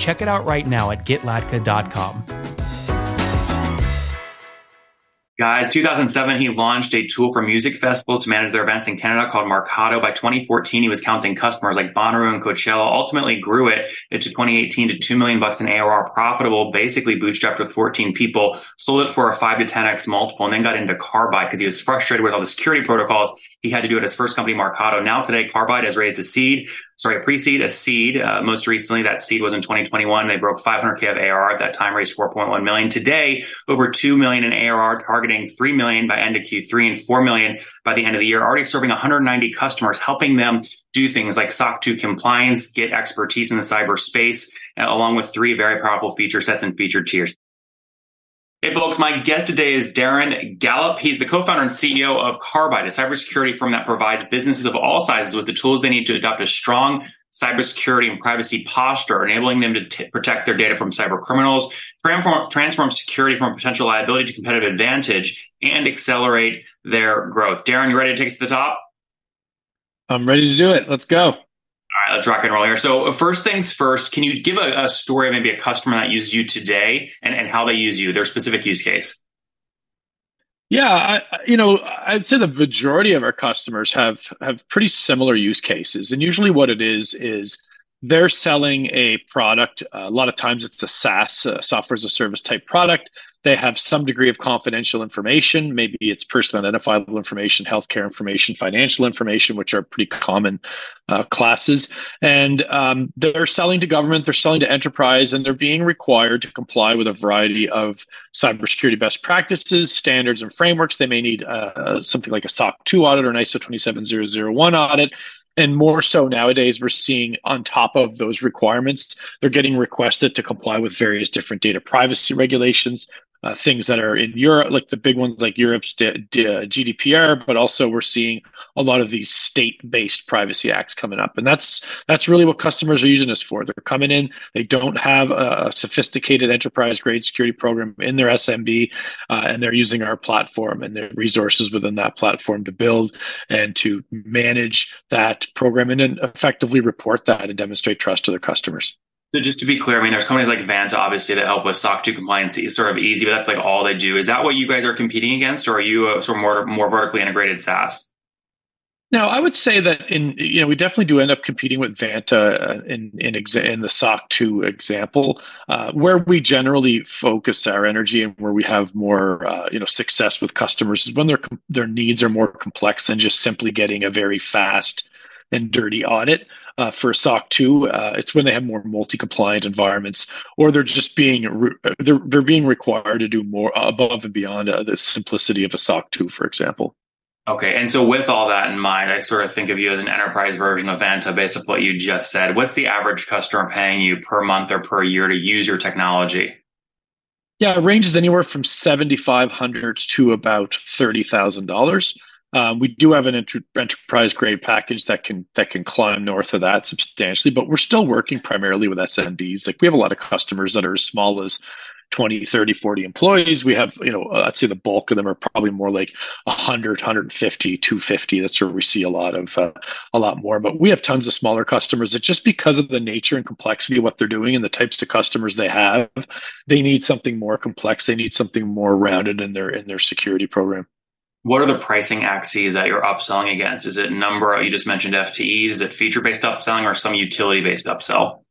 Check it out right now at getlatka.com. Guys, 2007, he launched a tool for music festivals to manage their events in Canada called Marcato. By 2014, he was counting customers like Bonnaroo and Coachella, ultimately grew it into 2018 to 2 million bucks in ARR profitable, basically bootstrapped with 14 people, sold it for a 5 to 10x multiple, and then got into Carbide because he was frustrated with all the security protocols. He had to do it his first company, Marcato. Now today, Carbide has raised a seed sorry, a pre-seed, a seed. Uh, most recently, that seed was in 2021. They broke 500k of ARR at that time, raised 4.1 million. Today, over 2 million in ARR, targeting 3 million by end of Q3 and 4 million by the end of the year. Already serving 190 customers, helping them do things like SOC 2 compliance, get expertise in the cyberspace, uh, along with three very powerful feature sets and feature tiers. Hey, folks, my guest today is Darren Gallop. He's the co founder and CEO of Carbide, a cybersecurity firm that provides businesses of all sizes with the tools they need to adopt a strong cybersecurity and privacy posture, enabling them to t- protect their data from cyber criminals, transform, transform security from a potential liability to competitive advantage, and accelerate their growth. Darren, you ready to take us to the top? I'm ready to do it. Let's go. Let's rock and roll here. So, first things first, can you give a, a story of maybe a customer that uses you today and, and how they use you, their specific use case? Yeah, I, you know, I'd say the majority of our customers have have pretty similar use cases, and usually what it is is they're selling a product. A lot of times it's a SaaS, uh, software as a service type product. They have some degree of confidential information. Maybe it's personal identifiable information, healthcare information, financial information, which are pretty common uh, classes. And um, they're selling to government, they're selling to enterprise, and they're being required to comply with a variety of cybersecurity best practices, standards, and frameworks. They may need uh, something like a SOC 2 audit or an ISO 27001 audit and more so nowadays we're seeing on top of those requirements they're getting requested to comply with various different data privacy regulations uh, things that are in Europe, like the big ones like Europe's D- D- GDPR, but also we're seeing a lot of these state-based privacy acts coming up, and that's that's really what customers are using us for. They're coming in, they don't have a, sophisticated enterprise-grade security program in their SMB, uh, and they're using our platform and their resources within that platform to build and to manage that program and then effectively report that and demonstrate trust to their customers. So just to be clear, I mean, there's companies like Vanta, obviously, that help with SOC 2 compliance is sort of easy, but that's like all they do. Is that what you guys are competing against, or are you a sort of more more vertically integrated SaaS? Now, I would say that in you know we definitely do end up competing with Vanta uh, in in, exa- in the SOC 2 example, uh, where we generally focus our energy and where we have more uh, you know success with customers is when their their needs are more complex than just simply getting a very fast and dirty audit uh, for SOC 2. Uh, it's when they have more multi-compliant environments, or they're just being re- they're they're being required to do more above and beyond uh, the simplicity of a SOC 2, for example. Okay, and so with all that in mind, I sort of think of you as an enterprise version of Vanta based on what you just said. What's the average customer paying you per month or per year to use your technology? Yeah, it ranges anywhere from seventy five hundred to about thirty thousand dollars. Um, we do have an enter- enterprise grade package that can that can climb north of that substantially, but we're still working primarily with SMBs. Like we have a lot of customers that are as small as 20, 30, 40 employees. We have, you know, I'd say the bulk of them are probably more like 100, 150, 250. That's where we see a lot of, uh, a lot more. But we have tons of smaller customers that just because of the nature and complexity of what they're doing and the types of customers they have, they need something more complex. They need something more rounded in their, in their security program what are the pricing axes that you're upselling against? Is it number, you just mentioned FTEs, is it feature based upselling or some utility based upsell?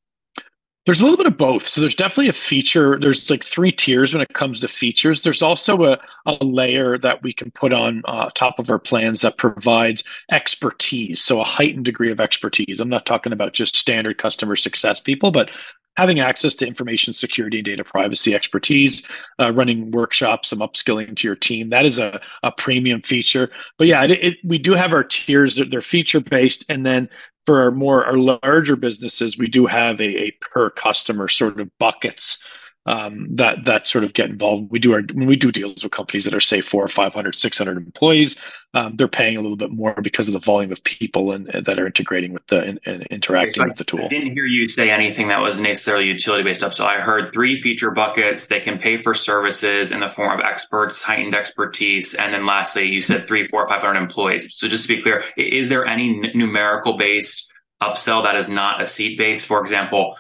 There's a little bit of both. So there's definitely a feature. There's like three tiers when it comes to features. There's also a, a layer that we can put on uh, top of our plans that provides expertise. So a heightened degree of expertise. I'm not talking about just standard customer success people, but having access to information security and data privacy expertise, uh, running workshops, some upskilling to your team. That is a, a premium feature. But yeah, it, it, we do have our tiers. They're, they're feature based, and then for our more our larger businesses, we do have a, a per customer sort of buckets um, that that sort of get involved. We do our when we do deals with companies that are say four or 500, 600 employees, um, they're paying a little bit more because of the volume of people and, and that are integrating with the and, and interacting so with the tool. I didn't hear you say anything that was necessarily utility based up. So I heard three feature buckets. They can pay for services in the form of experts, heightened expertise, and then lastly, you said three, four, five hundred employees. So just to be clear, is there any numerical based upsell that is not a seat based? For example,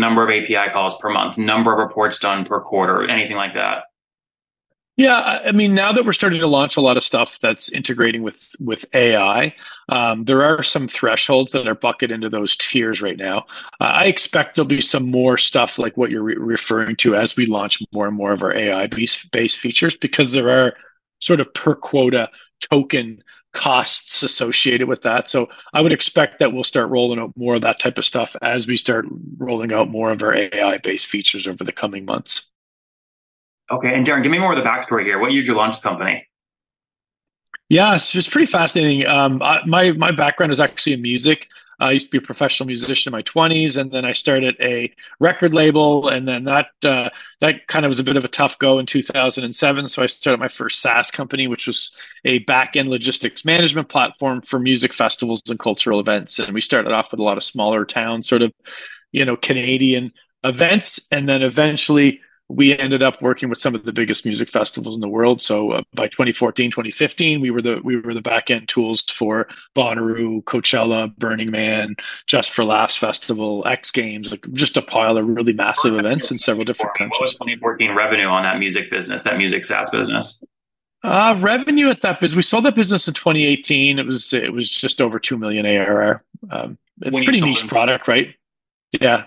number of API calls per month, number of reports done per quarter, anything like that? Yeah, I mean, now that we're starting to launch a lot of stuff that's integrating with with AI, um, there are some thresholds that are bucket into those tiers right now. Uh, I expect there'll be some more stuff like what you're re- referring to as we launch more and more of our AI based features because there are sort of per quota token costs associated with that. So I would expect that we'll start rolling out more of that type of stuff as we start rolling out more of our AI based features over the coming months. Okay. And Darren, give me more of the backstory here. What year did you launch the company? Yeah, it's just pretty fascinating. Um, I, my my background is actually in music. I used to be a professional musician in my 20s, and then I started a record label, and then that uh, that kind of was a bit of a tough go in 2007. So I started my first SaaS company, which was a back end logistics management platform for music festivals and cultural events. And we started off with a lot of smaller town, sort of, you know, Canadian events, and then eventually we ended up working with some of the biggest music festivals in the world. So uh, by 2014, 2015, we were the we were the back end tools for Bonnaroo, Coachella, Burning Man, Just for Laughs Festival, X Games, like just a pile of really massive events in several different countries. What was 2014 revenue on that music business, that music SaaS business? Uh, revenue at that business, we sold that business in 2018. It was it was just over two million ARR. Um, it's a pretty niche product, right? Yeah,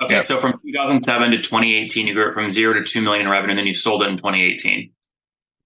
Okay, yep. so from 2007 to 2018, you grew it from zero to two million in revenue, and then you sold it in 2018.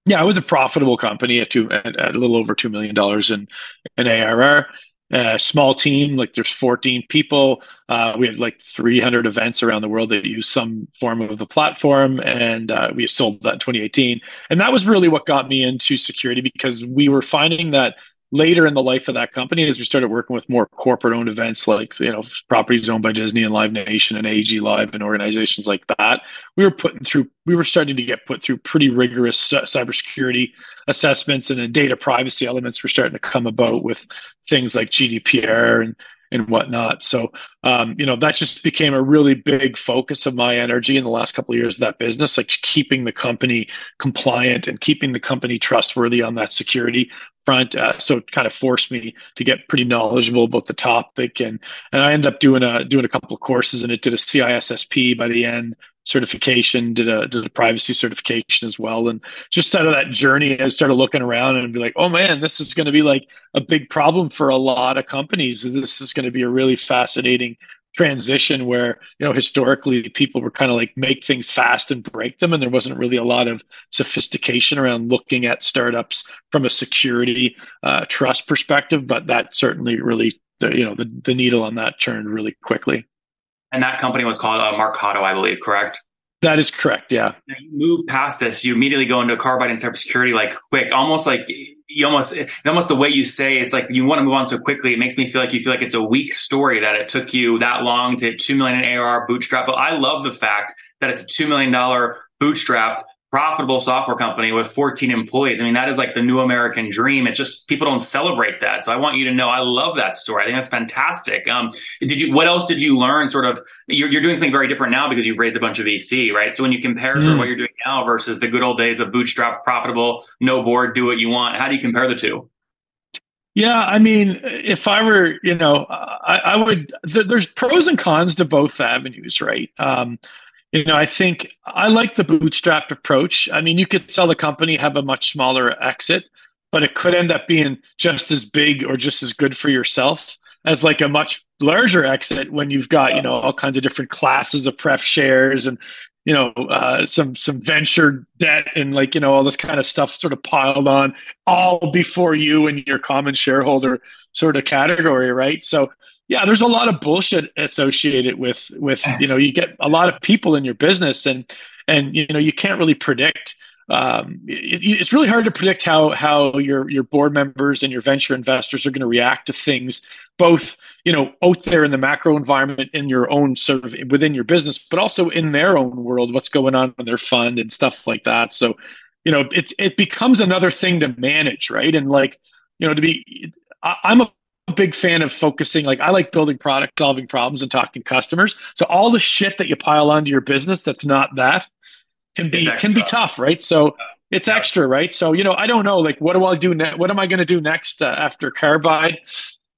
Yeah, it was a profitable company at two at, at a little over two million dollars in in ARR. Uh, small team, like there's 14 people. Uh, we had like 300 events around the world that use some form of the platform, and uh, we sold that in 2018. And that was really what got me into security because we were finding that later in the life of that company as we started working with more corporate owned events like you know properties owned by disney and live nation and AEG Live and organizations like that we were putting through we were starting to get put through pretty rigorous cybersecurity assessments and then data privacy elements were starting to come about with things like gdpr and and whatnot. So, um, you know, that just became a really big focus of my energy in the last couple of years of that business, like keeping the company compliant and keeping the company trustworthy on that security front. Uh, so it kind of forced me to get pretty knowledgeable about the topic, and and I ended up doing a doing a couple of courses, and it did a CISSP by the end certification, did a did a privacy certification as well, and just out of that journey, I started looking around and be like, oh man, this is going to be like a big problem for a lot of companies. This is going to be a really fascinating transition where you know historically people were kind of like make things fast and break them. And there wasn't really a lot of sophistication around looking at startups from a security uh, trust perspective. But that certainly really you know the, the needle on that turned really quickly and that company was called uh, Marcato, I believe, correct? That is correct. Yeah. You move past this, you immediately go into carbide and cybersecurity like quick, almost like you almost almost the way you say it's like you want to move on so quickly. It makes me feel like you feel like it's a weak story that it took you that long to two million in ARR bootstrap. But I love the fact that it's a two million dollar bootstrapped profitable software company with 14 employees. I mean, that is like the new American dream. It's just people don't celebrate that. So I want you to know I love that story. I think that's fantastic. Um, did you, what else did you learn sort of, you're, you're doing something very different now because you've raised a bunch of VC, right? So when you compare mm. sort of what you're doing now versus the good old days of bootstrap, profitable, no board, do what you want, how do you compare the two? Yeah, I mean, if I were, you know, I, I would. Th- there's pros and cons to both avenues, right? Um, you know, I think I like the bootstrapped approach. I mean, you could sell the company, have a much smaller exit, but it could end up being just as big or just as good for yourself as like a much larger exit when you've got, you know, all kinds of different classes of pref shares and, you know, uh, some some venture debt and like, you know, all this kind of stuff sort of piled on all before you and your common shareholder sort of category, right? So yeah, there's a lot of bullshit associated with with you know you get a lot of people in your business and and you know you can't really predict. Um, it, it's really hard to predict how how your your board members and your venture investors are going to react to things, both you know, out there in the macro environment in your own sort of within your business, but also in their own world, what's going on in their fund and stuff like that. So, you know, it's it becomes another thing to manage, right? And like, you know, to be, I, I'm a big fan of focusing like i like building product solving problems and talking customers. So all the shit that you pile onto your business that's not that can be can be tough right? So it's yeah. extra right? So you know i don't know like what do i do next what am i going to do next uh, after carbide?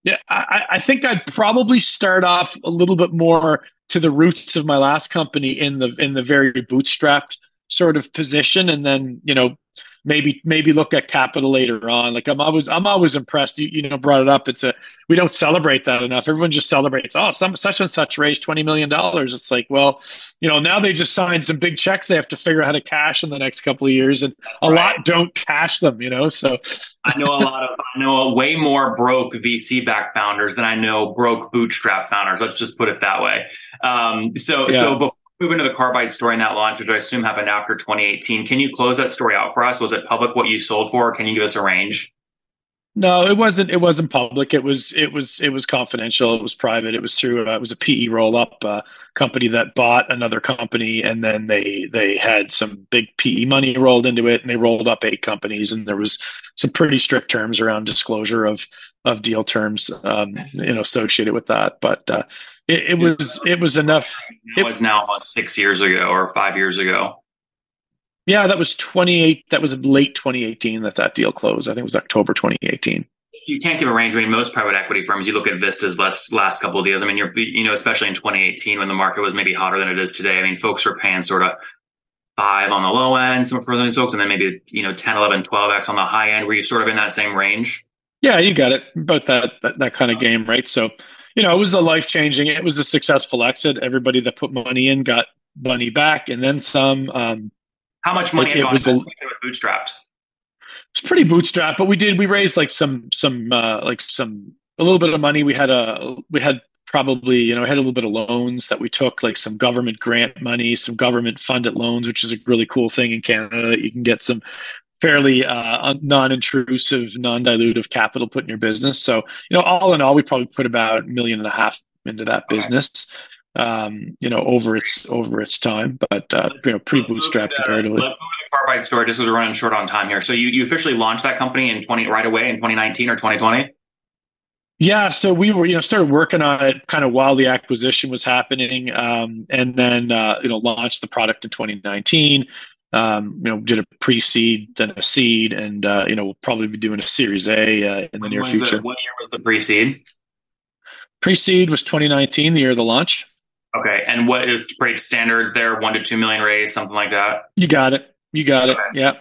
Yeah I, I think i'd probably start off a little bit more to the roots of my last company in the in the very bootstrapped sort of position and then you know maybe maybe look at capital later on. Like I'm always I'm always impressed. You you know brought it up. It's a we don't celebrate that enough. Everyone just celebrates. Oh, some such and such raised twenty million dollars. It's like well, you know now they just signed some big checks. They have to figure out how to cash in the next couple of years, and a right. lot don't cash them. You know, so I know a lot of I know way more broke VC backed founders than I know broke bootstrap founders. Let's just put it that way. Um, so yeah. so move into the carbide story in that launch, which I assume happened after 2018. Can you close that story out for us? Was it public what you sold for? can you give us a range? No, it wasn't. It wasn't public. It was. It was. It was confidential. It was private. It was through. Uh, it was a PE roll up uh, company that bought another company, and then they they had some big PE money rolled into it, and they rolled up eight companies, and there was some pretty strict terms around disclosure of of deal terms, um, you know, associated with that. But uh, it, it was it was enough. It was now almost six years ago or five years ago. Yeah, that was 28. That was late 2018 that that deal closed. I think it was October 2018. You can't give a range. I mean, most private equity firms, you look at Vista's last last couple of deals. I mean, you're you know, especially in 2018 when the market was maybe hotter than it is today. I mean, folks were paying sort of five on the low end, some for those folks, and then maybe you know 10, 11, 12x on the high end. Were you sort of in that same range? Yeah, you got it. About that that, that kind of game, right? So you know, it was a life changing. It was a successful exit. Everybody that put money in got money back, and then some. Um, How much money? It, it was, a, it was bootstrapped. It's pretty bootstrapped, but we did we raised like some some uh, like some a little bit of money. We had a we had probably you know had a little bit of loans that we took like some government grant money some government funded loans which is a really cool thing in canada you can get some fairly uh, non-intrusive, non-dilutive capital put in your business. So, you know, all in all, we probably put about a million and a half into that business. Um, you know, over its over its time, but uh, you know, pretty bootstrapped to, comparatively. Let's move to the carbide story, just as we're running short on time here. So, you you officially launched that company in twenty right away in 2019 or 2020. Yeah, so we were, you know, started working on it kind of while the acquisition was happening, um, and then uh, you know launched the product in 2019 um, you know, did a pre-seed, then a seed, and uh, you know, we'll probably be doing a Series A uh, in the when near future. The, what year was the pre-seed? Pre-seed was 2019, the year of the launch. Okay, and what is pretty standard there? One to two million raise, something like that. You got it. You got okay. it. Yeah.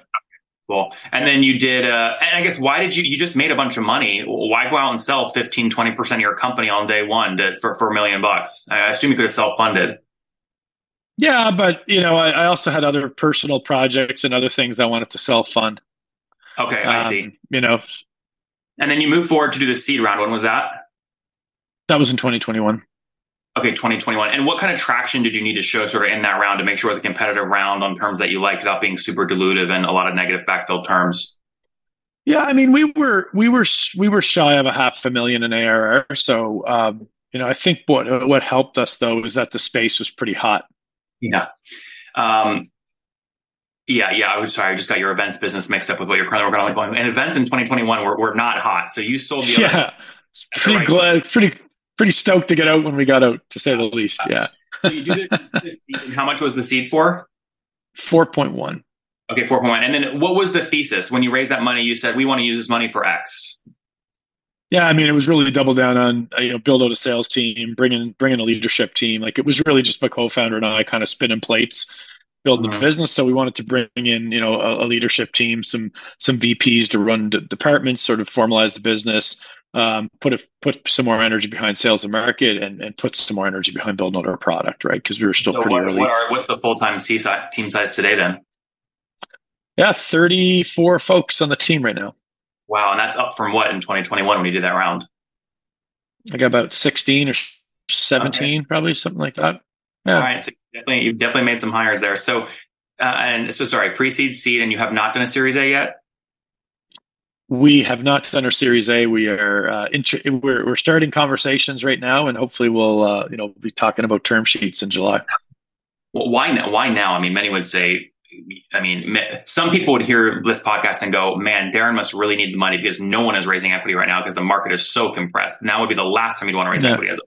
Cool. And then you did, uh, and I guess why did you, you just made a bunch of money. Why go out and sell 15, 20% of your company on day one to, for, for a million bucks? I assume you could have self-funded. Yeah, but you know, I, I, also had other personal projects and other things I wanted to self fund. Okay, I um, see. You know, and then you move forward to do the seed round. When was that? That was in 2021. Okay, 2021. And what kind of traction did you need to show sort of in that round to make sure it was a competitive round on terms that you liked without being super dilutive and a lot of negative backfill terms? Yeah, I mean, we were we were we were shy of a half a million in ARR. So, um, you know, I think what what helped us though is that the space was pretty hot. Yeah. Um, yeah, yeah. I was sorry. I just got your events business mixed up with what you're currently working on. Like, And events in 2021 were, were not hot. So you sold the yeah. pretty right glad, pretty pretty stoked to get out when we got out, to say the least. Yeah. so you do this, how much was the seed for? Four point one. Okay, four point one. And then what was the thesis when you raised that money? You said we want to use this money for X. Yeah, I mean, it was really double down on uh, you know build out a sales team, bringing bringing a leadership team. Like it was really just my co-founder and I kind of spinning plates, building the business. So we wanted to bring in you know a, a leadership team, some some VPs to run d- departments, sort of formalize the business, um, put a, put some more energy behind sales and market, and, and put some more energy behind building out our product, right? Because we were still so pretty what, early. What are, what's the full time team size today then? Yeah, thirty four folks on the team right now. Wow, and that's up from what in 2021 when you did that round? I got about 16 or 17, okay. probably something like that. Yeah. All right, so you definitely you've definitely made some hires there. So, uh, and so sorry, pre-seed, seed, and you have not done a Series A yet. we have not done our Series A. We are uh, we're we're starting conversations right now, and hopefully we'll uh, you know be talking about term sheets in July. Well, why now? Why now? I mean, many would say. I mean, some people would hear this podcast and go, "Man, Darren must really need the money because no one is raising equity right now because the market is so compressed." Now would be the last time you'd want to raise yeah. equity as a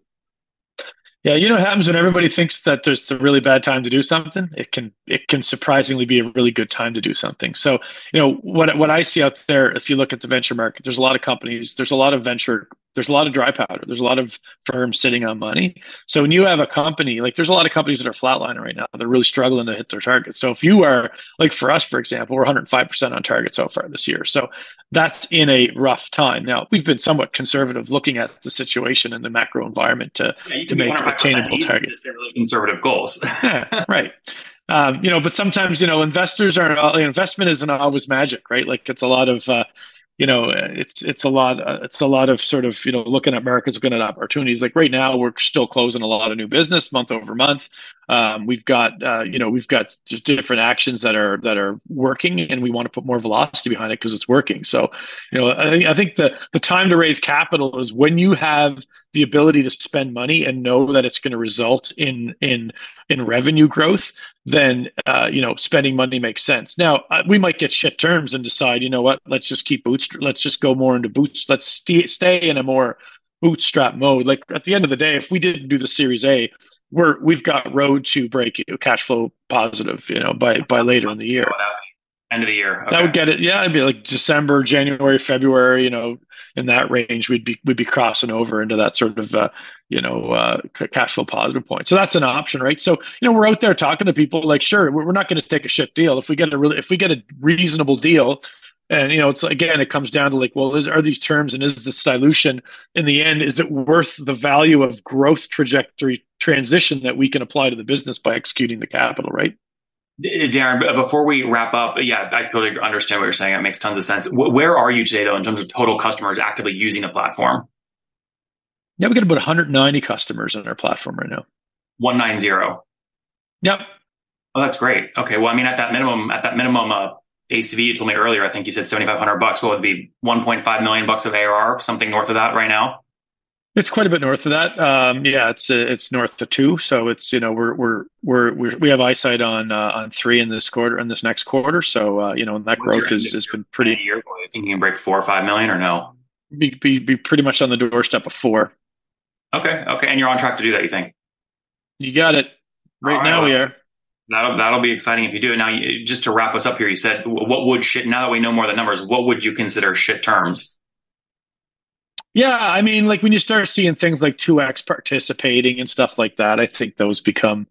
yeah, you know what happens when everybody thinks that there's a really bad time to do something? It can it can surprisingly be a really good time to do something. So, you know, what what I see out there, if you look at the venture market, there's a lot of companies, there's a lot of venture there's a lot of dry powder. There's a lot of firms sitting on money. So when you have a company, like there's a lot of companies that are flatlining right now. They're really struggling to hit their targets. So if you are like for us, for example, we're 105% on target so far this year. So that's in a rough time. Now we've been somewhat conservative looking at the situation and the macro environment to, yeah, to make attainable targets. Conservative goals. yeah, right. Um, you know, but sometimes, you know, investors are, investment isn't always magic, right? Like it's a lot of, uh, you know it's it's a lot it's a lot of sort of you know looking at markets looking at opportunities. Like right now we're still closing a lot of new business month over month um, we've got uh, you know we've got different actions that are that are working and we want to put more velocity behind it because it's working so you know I, I think the the time to raise capital is when you have the ability to spend money and know that it's going to result in in in revenue growth, then uh, you know spending money makes sense. Now uh, we might get shit terms and decide, you know what, let's just keep boots, let's just go more into boots, let's st- stay in a more bootstrap mode. Like at the end of the day, if we didn't do the Series A, we're we've got road to break you cash flow positive, you know, by by later in the year. End of the year. Okay. That would get it. Yeah, it'd be like December, January, February. You know, in that range, we'd be we'd be crossing over into that sort of uh, you know uh, cash flow positive point. So that's an option, right? So you know, we're out there talking to people. Like, sure, we're not going to take a shit deal if we get a really if we get a reasonable deal. And you know, it's again, it comes down to like, well, is are these terms and is this dilution in the end? Is it worth the value of growth trajectory transition that we can apply to the business by executing the capital, right? Darren, before we wrap up, yeah, I totally understand what you're saying. It makes tons of sense. Where are you today, though, in terms of total customers actively using the platform? Yeah, we got about 190 customers on our platform right now. 190. Yep. Oh, that's great. Okay. Well, I mean, at that minimum, at that minimum uh, ACV you told me earlier, I think you said 7,500 bucks. What would be 1.5 million bucks of ARR, something north of that right now? It's quite a bit north of that. Um, yeah, it's uh, it's north of two. So it's you know we're we're we're, we're we have eyesight on uh, on three in this quarter in this next quarter. So uh, you know that What's growth has, has been pretty. Year? You think you can break four or five million or no? Be, be be pretty much on the doorstep of four. Okay, okay, and you're on track to do that. You think? You got it. Right, right now we are. That'll that'll be exciting if you do it. Now, just to wrap us up here, you said what would shit? Now that we know more of the numbers, what would you consider shit terms? Yeah, I mean, like when you start seeing things like 2x participating and stuff like that, I think those become,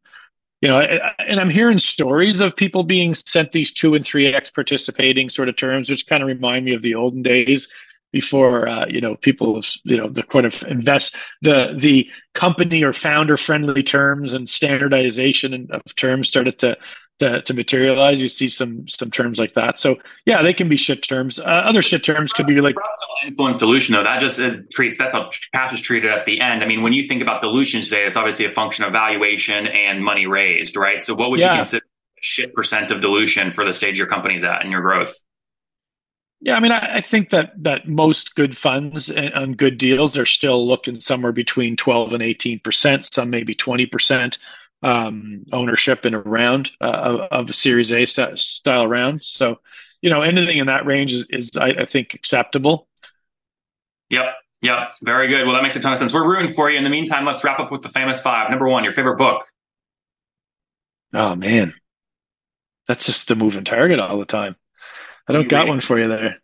you know, and I'm hearing stories of people being sent these 2 and 3x participating sort of terms, which kind of remind me of the olden days before uh, you know people you know the kind of invest the the company or founder friendly terms and standardization of terms started to to, to materialize. You see some some terms like that. So yeah, they can be shit terms. Uh, other shit terms could be like influence dilution though. That just treats that's how cash is treated at the end. I mean, when you think about dilution today, it's obviously a function of valuation and money raised, right? So what would yeah. you consider shit percent of dilution for the stage your company's at and your growth? Yeah, I mean, I, I, think that that most good funds and, and, good deals are still looking somewhere between twelve and eighteen percent. Some maybe twenty percent um, ownership in a round uh, of, a Series A style round. So, you know, anything in that range is, is I, I, think, acceptable. Yep. Yep. Very good. Well, that makes a ton of sense. We're rooting for you. In the meantime, let's wrap up with the famous five. Number one, your favorite book. Oh, man. That's just the moving target all the time. I don't got reading? one for you there.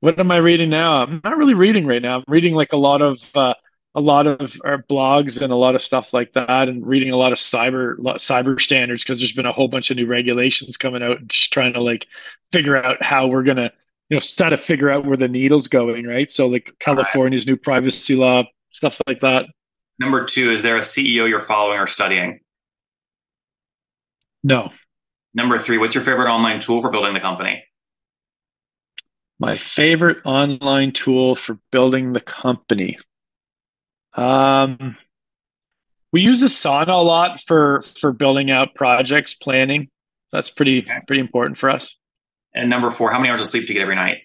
What am I reading now? I'm not really reading right now. I'm reading like a lot of uh, a lot of our blogs and a lot of stuff like that and reading a lot of cyber cyber standards because there's been a whole bunch of new regulations coming out and just trying to like figure out how we're gonna you know try to figure out where the needle's going right so like california's new privacy law stuff like that number two is there a ceo you're following or studying no number three what's your favorite online tool for building the company my favorite online tool for building the company um, we use Asana a lot for for building out projects, planning. That's pretty pretty important for us. And number four, how many hours of sleep do you get every night?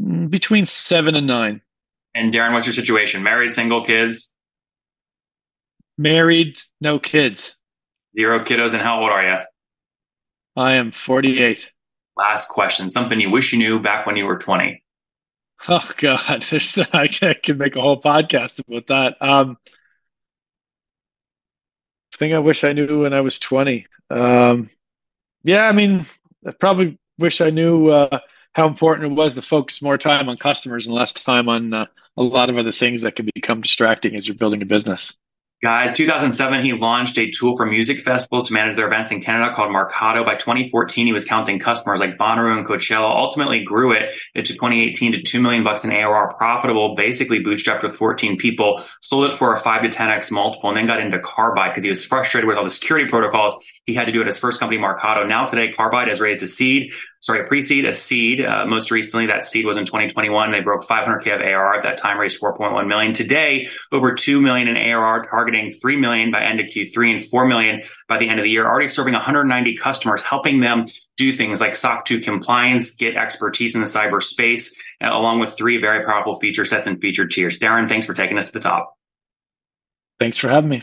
Mm, between seven and nine. And Darren, what's your situation? Married, single, kids? Married, no kids. Zero kiddos. And how old are you? I am 48. Last question. Something you wish you knew back when you were 20. Oh God, I could make a whole podcast about that. Um, thing I wish I knew when I was 20. Um, yeah, I mean, I probably wish I knew uh, how important it was to focus more time on customers and less time on uh, a lot of other things that can become distracting as you're building a business. Guys, 2007, he launched a tool for music festival to manage their events in Canada called Marcato. By 2014, he was counting customers like Bonnaroo and Coachella, ultimately grew it to 2018 to 2 million bucks in ARR profitable, basically bootstrapped with 14 people, sold it for a 5 to 10x multiple, and then got into Carbide because he was frustrated with all the security protocols he had to do at his first company, Marcato. Now today, Carbide has raised a seed sorry, a pre-seed, a seed. Uh, most recently, that seed was in 2021. They broke 500k of ARR at that time, raised 4.1 million. Today, over 2 million in ARR, targeting 3 million by end of Q3 and 4 million by the end of the year. Already serving 190 customers, helping them do things like SOC 2 compliance, get expertise in the cyberspace, uh, along with three very powerful feature sets and feature tiers. Darren, thanks for taking us to the top. Thanks for having me.